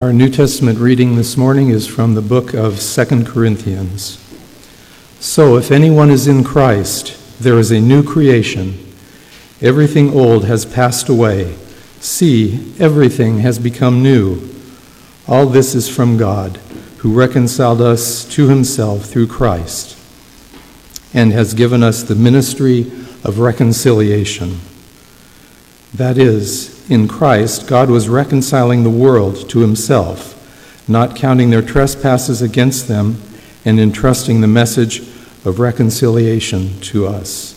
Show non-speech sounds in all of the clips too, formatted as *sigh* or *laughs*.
Our New Testament reading this morning is from the book of 2 Corinthians. So, if anyone is in Christ, there is a new creation. Everything old has passed away. See, everything has become new. All this is from God, who reconciled us to himself through Christ and has given us the ministry of reconciliation. That is, in Christ, God was reconciling the world to himself, not counting their trespasses against them, and entrusting the message of reconciliation to us.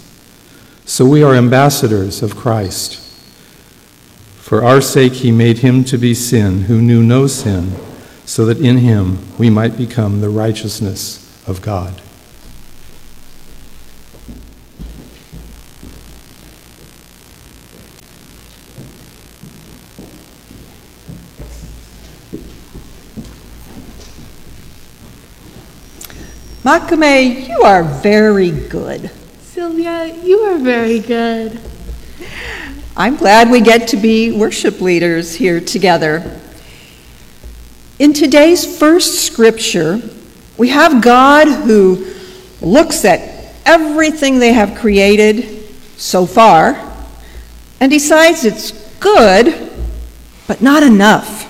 So we are ambassadors of Christ. For our sake, he made him to be sin who knew no sin, so that in him we might become the righteousness of God. Makame, you are very good. Sylvia, you are very good. I'm glad we get to be worship leaders here together. In today's first scripture, we have God who looks at everything they have created so far and decides it's good, but not enough.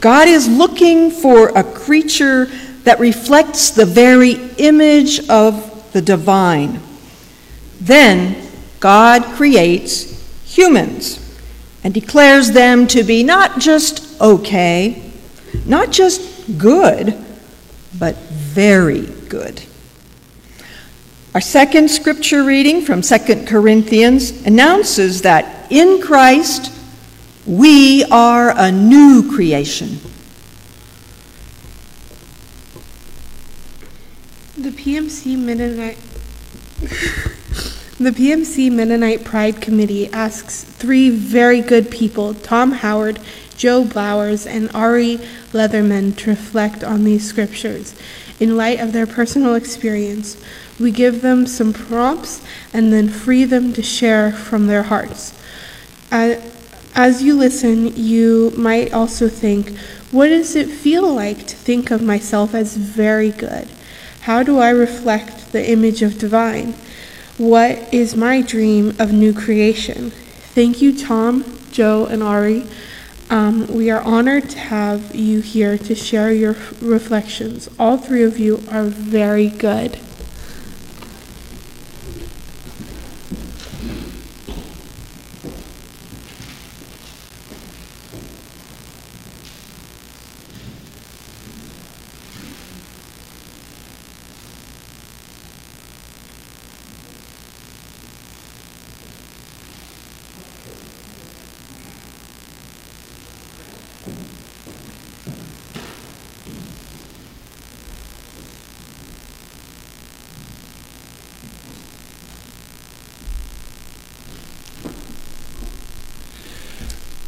God is looking for a creature that reflects the very image of the divine. Then God creates humans and declares them to be not just okay, not just good, but very good. Our second scripture reading from 2 Corinthians announces that in Christ we are a new creation. The PMC Mennonite The PMC Mennonite Pride Committee asks three very good people, Tom Howard, Joe Blowers, and Ari Leatherman, to reflect on these scriptures in light of their personal experience. We give them some prompts and then free them to share from their hearts. As you listen, you might also think, what does it feel like to think of myself as very good? How do I reflect the image of divine? What is my dream of new creation? Thank you, Tom, Joe, and Ari. Um, we are honored to have you here to share your reflections. All three of you are very good.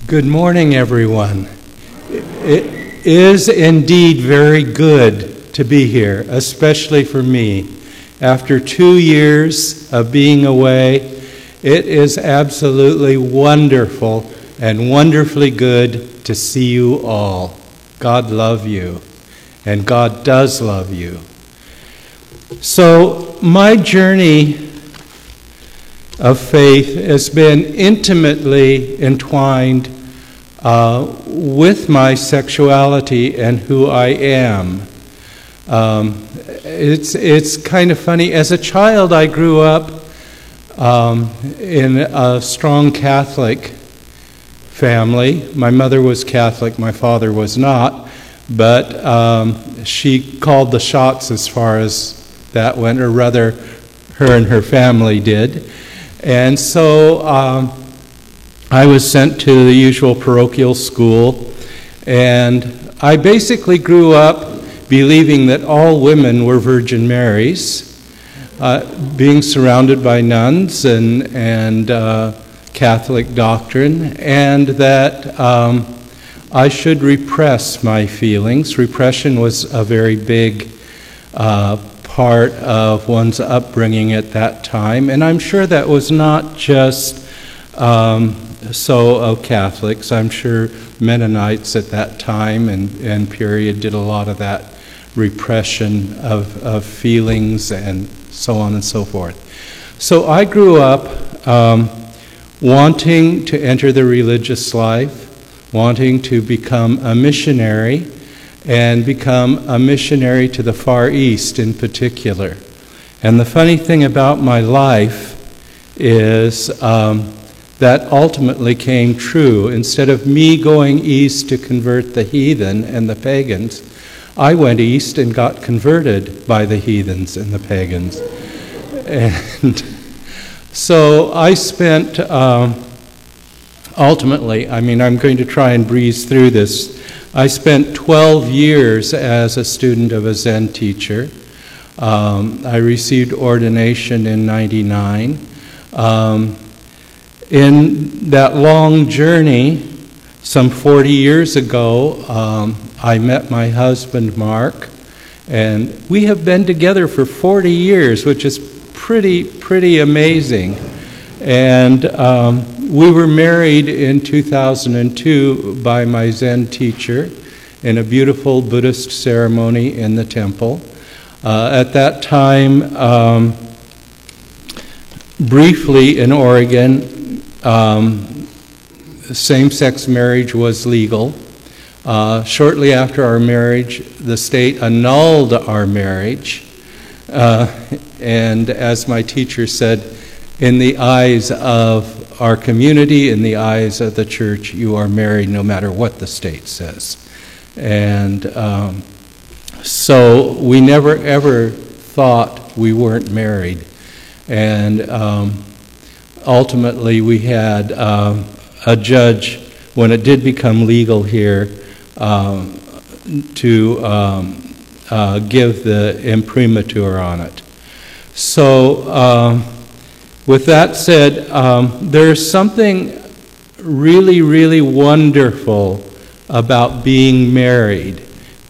Good morning, everyone. It is indeed very good to be here, especially for me. After two years of being away, it is absolutely wonderful and wonderfully good to see you all. God love you, and God does love you. So, my journey of faith has been intimately entwined uh, with my sexuality and who I am. Um, it's, it's kind of funny. As a child, I grew up um, in a strong Catholic family. My mother was Catholic, my father was not, but um, she called the shots as far as that went, or rather, her and her family did. And so um, I was sent to the usual parochial school, and I basically grew up believing that all women were Virgin Marys, uh, being surrounded by nuns and, and uh, Catholic doctrine, and that um, I should repress my feelings. Repression was a very big uh, part of one's upbringing at that time, and I'm sure that was not just um, so of Catholics. I'm sure Mennonites at that time and, and period did a lot of that repression of, of feelings and so on and so forth. So I grew up um, wanting to enter the religious life, wanting to become a missionary, and become a missionary to the Far East in particular. And the funny thing about my life is um, that ultimately came true. Instead of me going east to convert the heathen and the pagans, I went east and got converted by the heathens and the pagans. And so I spent, um, ultimately, I mean, I'm going to try and breeze through this. I spent 12 years as a student of a Zen teacher. Um, I received ordination in 99. Um, in that long journey, some 40 years ago, um, I met my husband, Mark, and we have been together for 40 years, which is pretty, pretty amazing. And um, we were married in 2002 by my Zen teacher in a beautiful Buddhist ceremony in the temple. Uh, at that time, um, briefly in Oregon, um, same sex marriage was legal. Uh, shortly after our marriage, the state annulled our marriage. Uh, and as my teacher said, in the eyes of our community, in the eyes of the church, you are married no matter what the state says. And um, so we never ever thought we weren't married. And um, ultimately, we had um, a judge, when it did become legal here, um, to um, uh, give the imprimatur on it. So, um, with that said, um, there's something really, really wonderful about being married,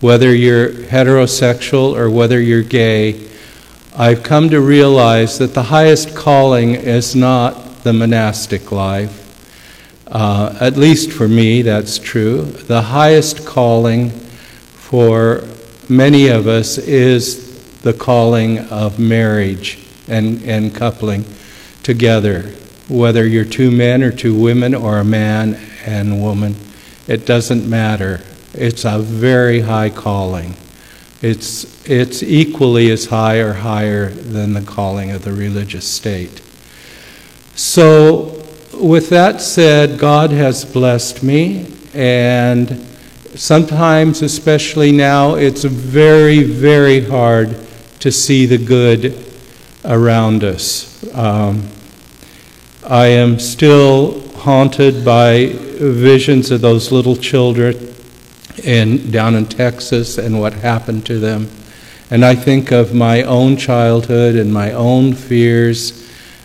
whether you're heterosexual or whether you're gay I've come to realize that the highest calling is not the monastic life. Uh, at least for me, that's true. The highest calling for many of us is the calling of marriage and, and coupling together. Whether you're two men or two women or a man and woman, it doesn't matter. It's a very high calling. It's, it's equally as high or higher than the calling of the religious state. So, with that said, God has blessed me, and sometimes, especially now, it's very, very hard to see the good around us. Um, I am still haunted by visions of those little children in, down in Texas and what happened to them. And I think of my own childhood and my own fears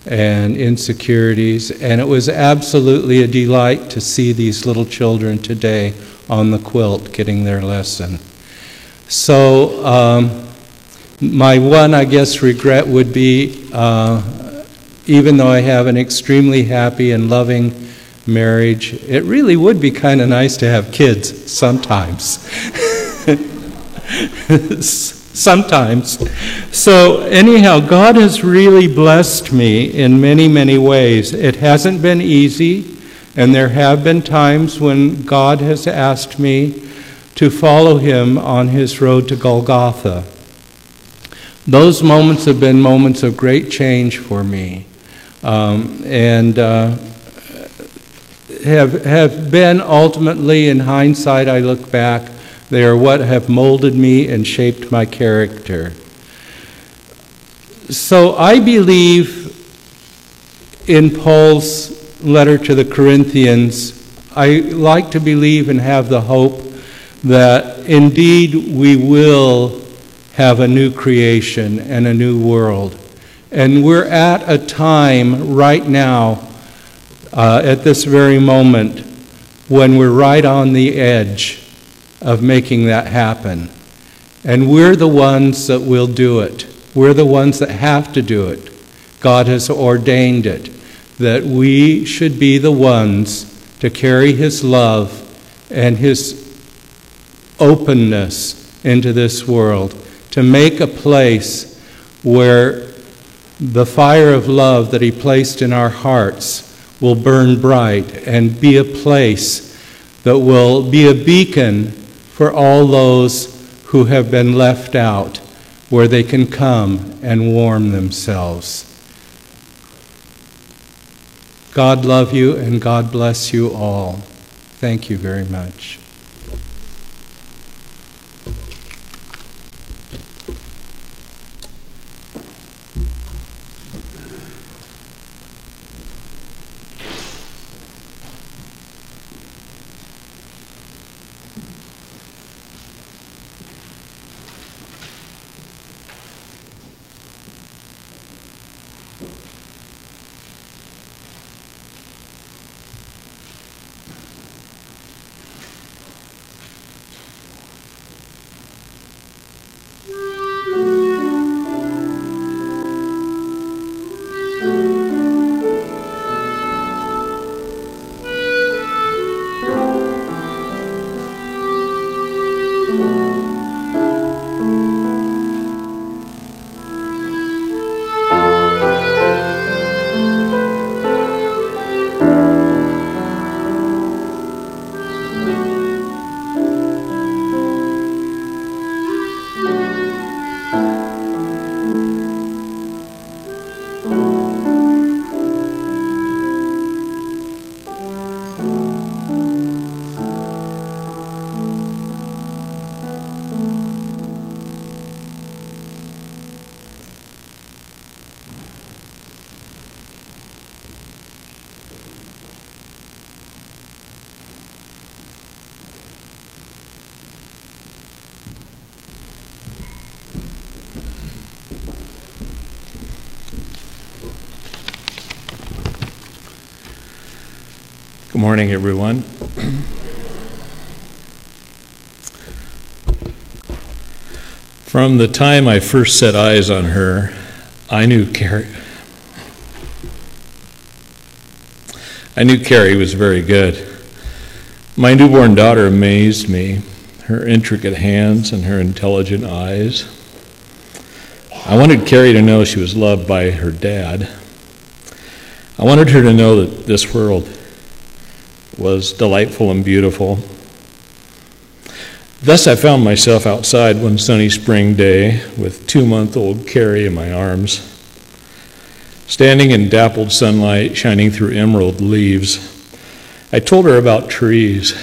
and insecurities, and it was absolutely a delight to see these little children today on the quilt getting their lesson. So, um, my one, I guess, regret would be uh, even though I have an extremely happy and loving marriage. It really would be kind of nice to have kids sometimes. *laughs* sometimes. So, anyhow, God has really blessed me in many, many ways. It hasn't been easy, and there have been times when God has asked me to follow Him on His road to Golgotha. Those moments have been moments of great change for me. Um, and uh, have, have been ultimately, in hindsight, I look back, they are what have molded me and shaped my character. So I believe in Paul's letter to the Corinthians, I like to believe and have the hope that indeed we will have a new creation and a new world. And we're at a time right now uh, at this very moment when we're right on the edge of making that happen. And we're the ones that will do it. We're the ones that have to do it. God has ordained it that we should be the ones to carry His love and his openness into this world to make a place where the fire of love that he placed in our hearts will burn bright and be a place that will be a beacon for all those who have been left out, where they can come and warm themselves. God love you and God bless you all. Thank you very much. Morning, everyone. From the time I first set eyes on her, I knew Carrie. I knew Carrie was very good. My newborn daughter amazed me, her intricate hands and her intelligent eyes. I wanted Carrie to know she was loved by her dad. I wanted her to know that this world was delightful and beautiful. Thus, I found myself outside one sunny spring day with two month old Carrie in my arms, standing in dappled sunlight shining through emerald leaves. I told her about trees.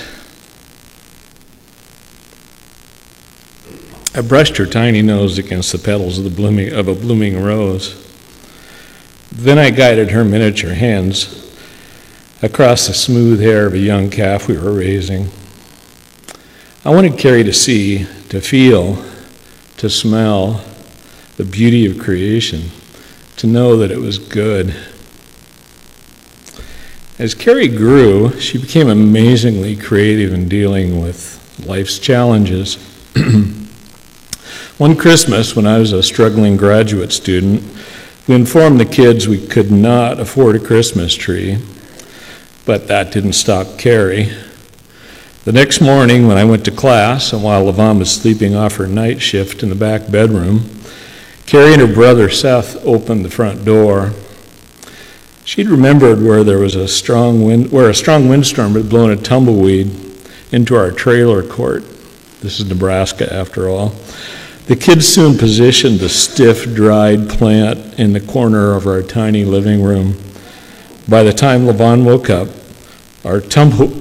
I brushed her tiny nose against the petals of, the blooming, of a blooming rose. Then I guided her miniature hands across the smooth hair of a young calf we were raising. I wanted Carrie to see, to feel, to smell the beauty of creation, to know that it was good. As Carrie grew, she became amazingly creative in dealing with life's challenges. *clears throat* One Christmas, when I was a struggling graduate student, we informed the kids we could not afford a Christmas tree but that didn't stop Carrie. The next morning, when I went to class, and while Levon was sleeping off her night shift in the back bedroom, Carrie and her brother Seth opened the front door. She'd remembered where there was a strong wind, where a strong windstorm had blown a tumbleweed into our trailer court. This is Nebraska, after all. The kids soon positioned the stiff, dried plant in the corner of our tiny living room. By the time Levon woke up, our tumble.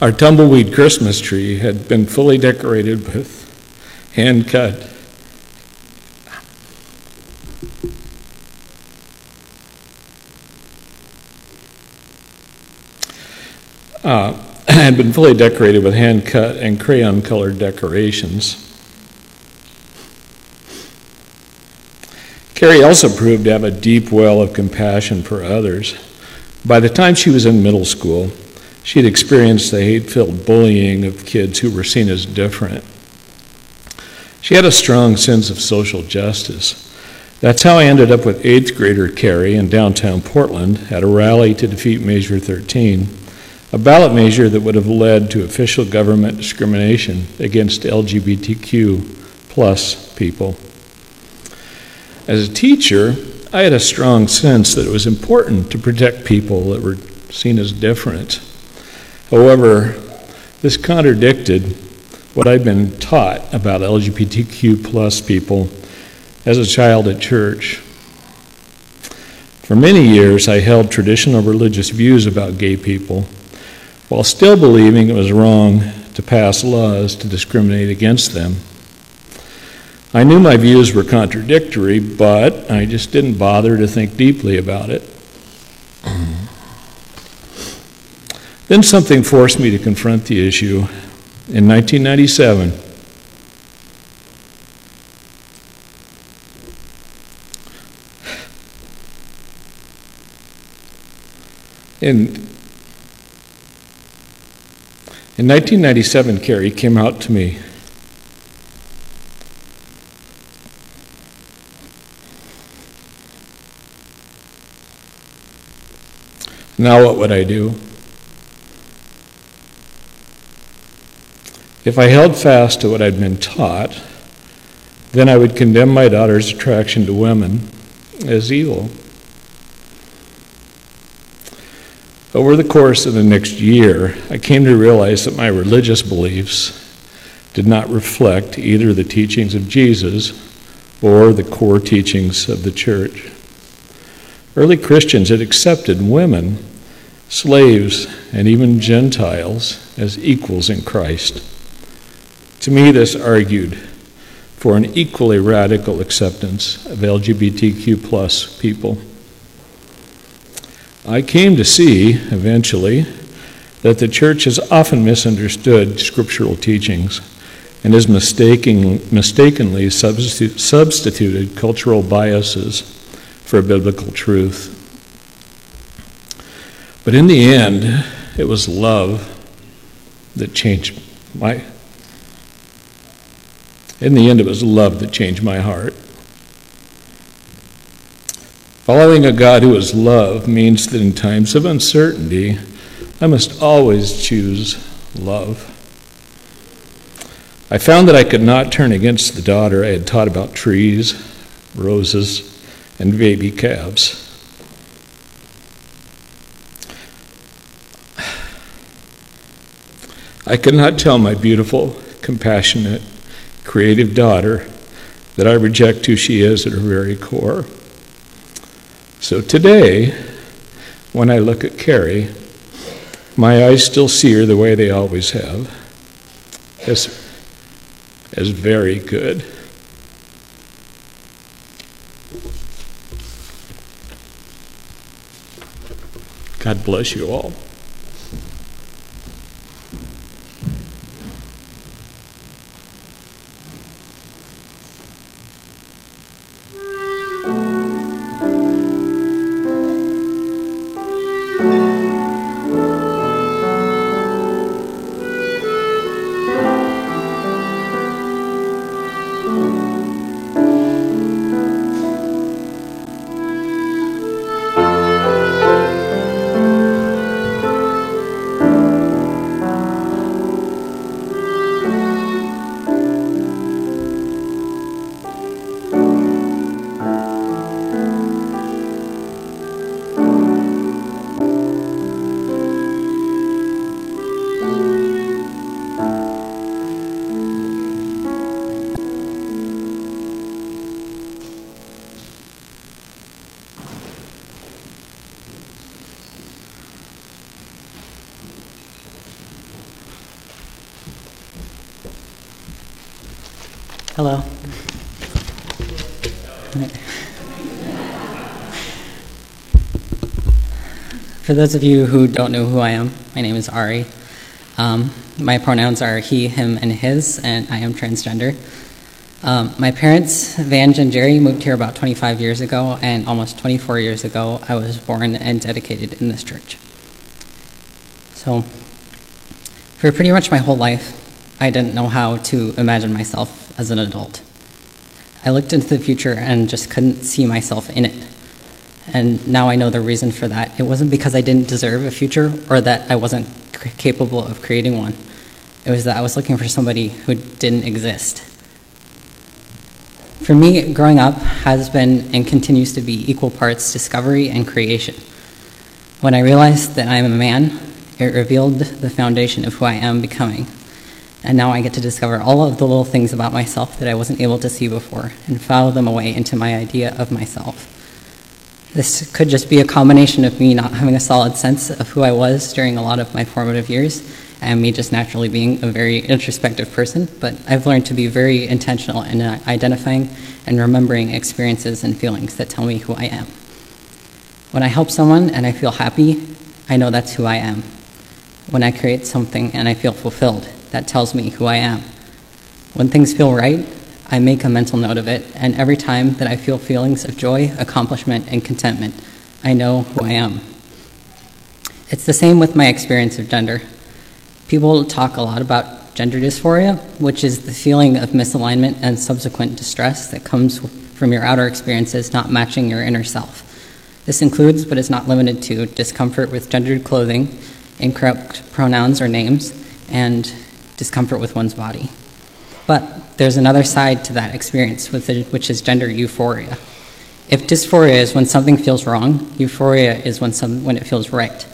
Our tumbleweed Christmas tree had been fully decorated with hand cut uh, *clears throat* had been fully decorated with hand cut and crayon colored decorations. Carrie also proved to have a deep well of compassion for others. By the time she was in middle school, she had experienced the hate filled bullying of kids who were seen as different. She had a strong sense of social justice. That's how I ended up with eighth grader Carrie in downtown Portland at a rally to defeat Measure 13, a ballot measure that would have led to official government discrimination against LGBTQ plus people. As a teacher, I had a strong sense that it was important to protect people that were seen as different. However, this contradicted what I'd been taught about LGBTQ plus people as a child at church. For many years, I held traditional religious views about gay people while still believing it was wrong to pass laws to discriminate against them. I knew my views were contradictory, but I just didn't bother to think deeply about it. then something forced me to confront the issue. In 1997, In, in 1997, Carrie came out to me. Now, what would I do? If I held fast to what I'd been taught, then I would condemn my daughter's attraction to women as evil. Over the course of the next year, I came to realize that my religious beliefs did not reflect either the teachings of Jesus or the core teachings of the church. Early Christians had accepted women, slaves, and even Gentiles as equals in Christ. To me, this argued for an equally radical acceptance of LGBTQ plus people. I came to see, eventually, that the church has often misunderstood scriptural teachings and has mistaken, mistakenly substitu- substituted cultural biases for biblical truth. But in the end, it was love that changed my. In the end, it was love that changed my heart. Following a God who is love means that in times of uncertainty, I must always choose love. I found that I could not turn against the daughter I had taught about trees, roses, and baby calves. I could not tell my beautiful, compassionate, creative daughter that I reject who she is at her very core. So today, when I look at Carrie, my eyes still see her the way they always have, as, as very good. God bless you all. Hello. For those of you who don't know who I am, my name is Ari. Um, my pronouns are he, him, and his, and I am transgender. Um, my parents, Vange and Jerry, moved here about 25 years ago, and almost 24 years ago, I was born and dedicated in this church. So, for pretty much my whole life, I didn't know how to imagine myself as an adult. I looked into the future and just couldn't see myself in it. And now I know the reason for that. It wasn't because I didn't deserve a future or that I wasn't capable of creating one. It was that I was looking for somebody who didn't exist. For me, growing up has been and continues to be equal parts discovery and creation. When I realized that I am a man, it revealed the foundation of who I am becoming. And now I get to discover all of the little things about myself that I wasn't able to see before and file them away into my idea of myself. This could just be a combination of me not having a solid sense of who I was during a lot of my formative years and me just naturally being a very introspective person, but I've learned to be very intentional in identifying and remembering experiences and feelings that tell me who I am. When I help someone and I feel happy, I know that's who I am. When I create something and I feel fulfilled, that tells me who I am. When things feel right, I make a mental note of it, and every time that I feel feelings of joy, accomplishment, and contentment, I know who I am. It's the same with my experience of gender. People talk a lot about gender dysphoria, which is the feeling of misalignment and subsequent distress that comes from your outer experiences not matching your inner self. This includes, but is not limited to, discomfort with gendered clothing, incorrect pronouns or names, and discomfort with one's body. But there's another side to that experience, which is gender euphoria. If dysphoria is when something feels wrong, euphoria is when, some, when it feels right.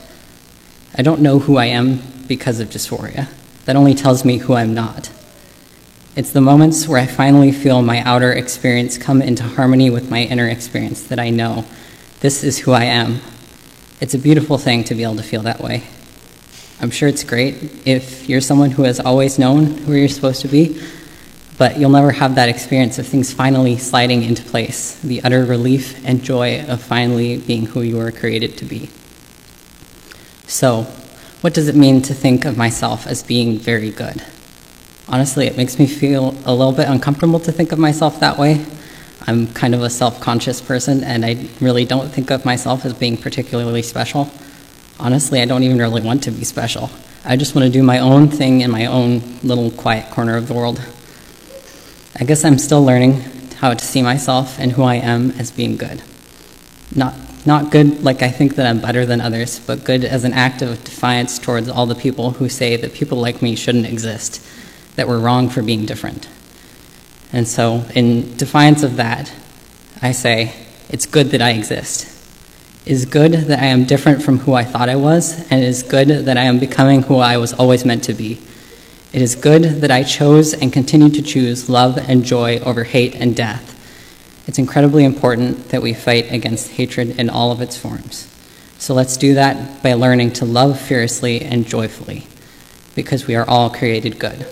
I don't know who I am because of dysphoria. That only tells me who I'm not. It's the moments where I finally feel my outer experience come into harmony with my inner experience that I know this is who I am. It's a beautiful thing to be able to feel that way. I'm sure it's great if you're someone who has always known who you're supposed to be, but you'll never have that experience of things finally sliding into place, the utter relief and joy of finally being who you were created to be. So, what does it mean to think of myself as being very good? Honestly, it makes me feel a little bit uncomfortable to think of myself that way. I'm kind of a self conscious person, and I really don't think of myself as being particularly special. Honestly, I don't even really want to be special. I just want to do my own thing in my own little quiet corner of the world. I guess I'm still learning how to see myself and who I am as being good. Not not good like I think that I'm better than others, but good as an act of defiance towards all the people who say that people like me shouldn't exist, that we're wrong for being different. And so, in defiance of that, I say, it's good that I exist. Is good that I am different from who I thought I was, and it is good that I am becoming who I was always meant to be. It is good that I chose and continue to choose love and joy over hate and death it's incredibly important that we fight against hatred in all of its forms. So let's do that by learning to love fiercely and joyfully, because we are all created good.